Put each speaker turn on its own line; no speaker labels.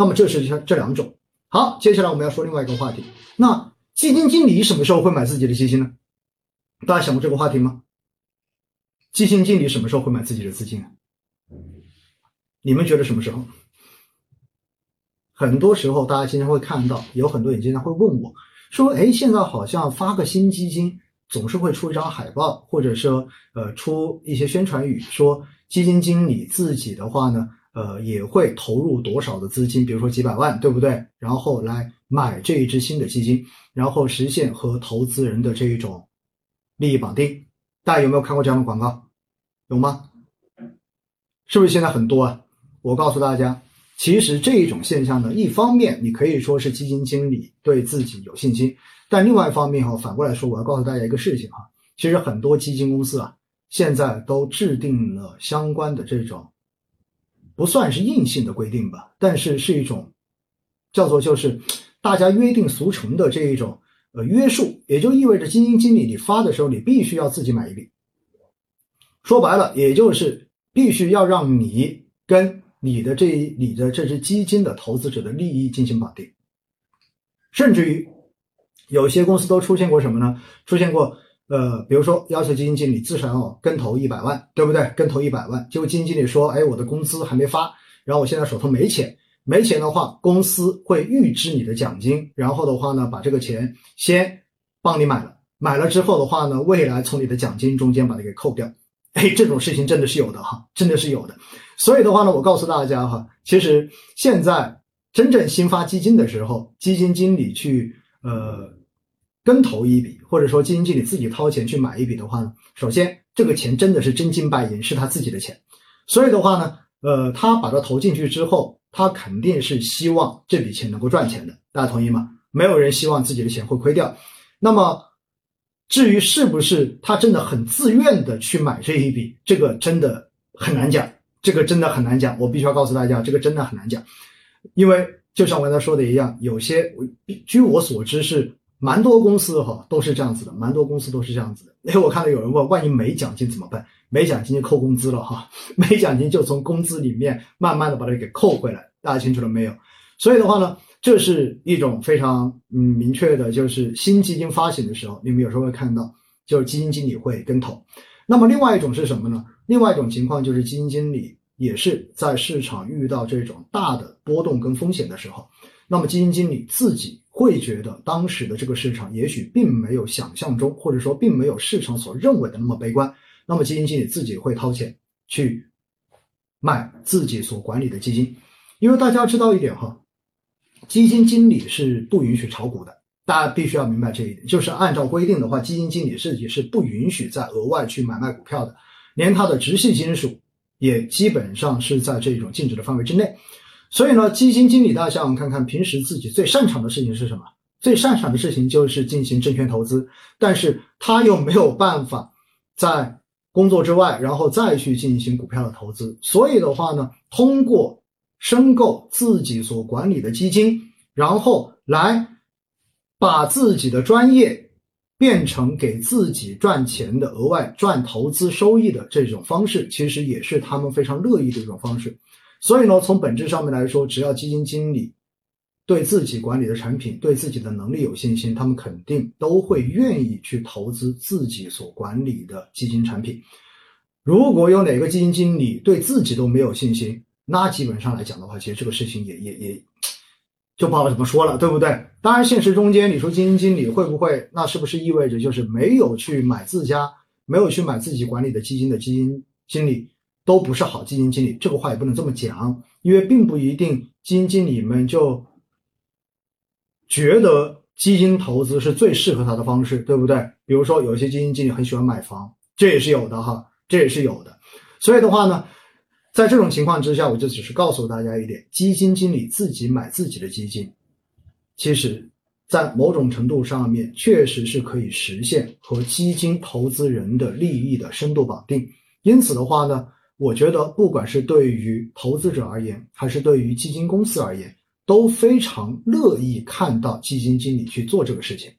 那么这是这这两种。好，接下来我们要说另外一个话题。那基金经理什么时候会买自己的基金呢？大家想过这个话题吗？基金经理什么时候会买自己的资金呢？你们觉得什么时候？很多时候，大家经常会看到，有很多人经常会问我，说：“哎，现在好像发个新基金，总是会出一张海报，或者说，呃，出一些宣传语，说基金经理自己的话呢，呃，也会投入多少的资金，比如说几百万，对不对？然后来买这一支新的基金，然后实现和投资人的这一种利益绑定。大家有没有看过这样的广告？有吗？是不是现在很多啊？我告诉大家。”其实这一种现象呢，一方面你可以说是基金经理对自己有信心，但另外一方面哈，反过来说，我要告诉大家一个事情哈，其实很多基金公司啊，现在都制定了相关的这种，不算是硬性的规定吧，但是是一种叫做就是大家约定俗成的这一种呃约束，也就意味着基金经理你发的时候，你必须要自己买一笔，说白了，也就是必须要让你跟。你的这你的这只基金的投资者的利益进行绑定，甚至于有些公司都出现过什么呢？出现过呃，比如说要求基金经理至少要跟投一百万，对不对？跟投一百万，结果基金经理说：“哎，我的工资还没发，然后我现在手头没钱，没钱的话，公司会预支你的奖金，然后的话呢，把这个钱先帮你买了，买了之后的话呢，未来从你的奖金中间把它给扣掉。”哎，这种事情真的是有的哈，真的是有的。所以的话呢，我告诉大家哈，其实现在真正新发基金的时候，基金经理去呃跟投一笔，或者说基金经理自己掏钱去买一笔的话呢，首先这个钱真的是真金白银，是他自己的钱。所以的话呢，呃，他把它投进去之后，他肯定是希望这笔钱能够赚钱的。大家同意吗？没有人希望自己的钱会亏掉。那么。至于是不是他真的很自愿的去买这一笔，这个真的很难讲，这个真的很难讲。我必须要告诉大家，这个真的很难讲，因为就像我刚才说的一样，有些据我所知是蛮多公司哈都是这样子的，蛮多公司都是这样子的。因 为我看到有人问，万一没奖金怎么办？没奖金就扣工资了哈，没奖金就从工资里面慢慢的把它给扣回来。大家清楚了没有？所以的话呢？这是一种非常嗯明确的，就是新基金发行的时候，你们有时候会看到，就是基金经理会跟投。那么另外一种是什么呢？另外一种情况就是基金经理也是在市场遇到这种大的波动跟风险的时候，那么基金经理自己会觉得当时的这个市场也许并没有想象中，或者说并没有市场所认为的那么悲观，那么基金经理自己会掏钱去卖自己所管理的基金，因为大家知道一点哈。基金经理是不允许炒股的，大家必须要明白这一点。就是按照规定的话，基金经理自己是不允许再额外去买卖股票的，连他的直系亲属也基本上是在这种禁止的范围之内。所以呢，基金经理大家我们看看，平时自己最擅长的事情是什么？最擅长的事情就是进行证券投资，但是他又没有办法在工作之外，然后再去进行股票的投资。所以的话呢，通过申购自己所管理的基金，然后来把自己的专业变成给自己赚钱的额外赚投资收益的这种方式，其实也是他们非常乐意的一种方式。所以呢，从本质上面来说，只要基金经理对自己管理的产品、对自己的能力有信心，他们肯定都会愿意去投资自己所管理的基金产品。如果有哪个基金经理对自己都没有信心，那基本上来讲的话，其实这个事情也也也就不好怎么说了，对不对？当然，现实中间你说基金经理会不会，那是不是意味着就是没有去买自家、没有去买自己管理的基金的基金经理都不是好基金经理？这个话也不能这么讲，因为并不一定基金经理们就觉得基金投资是最适合他的方式，对不对？比如说有些基金经理很喜欢买房，这也是有的哈，这也是有的。所以的话呢。在这种情况之下，我就只是告诉大家一点：基金经理自己买自己的基金，其实，在某种程度上面，确实是可以实现和基金投资人的利益的深度绑定。因此的话呢，我觉得不管是对于投资者而言，还是对于基金公司而言，都非常乐意看到基金经理去做这个事情。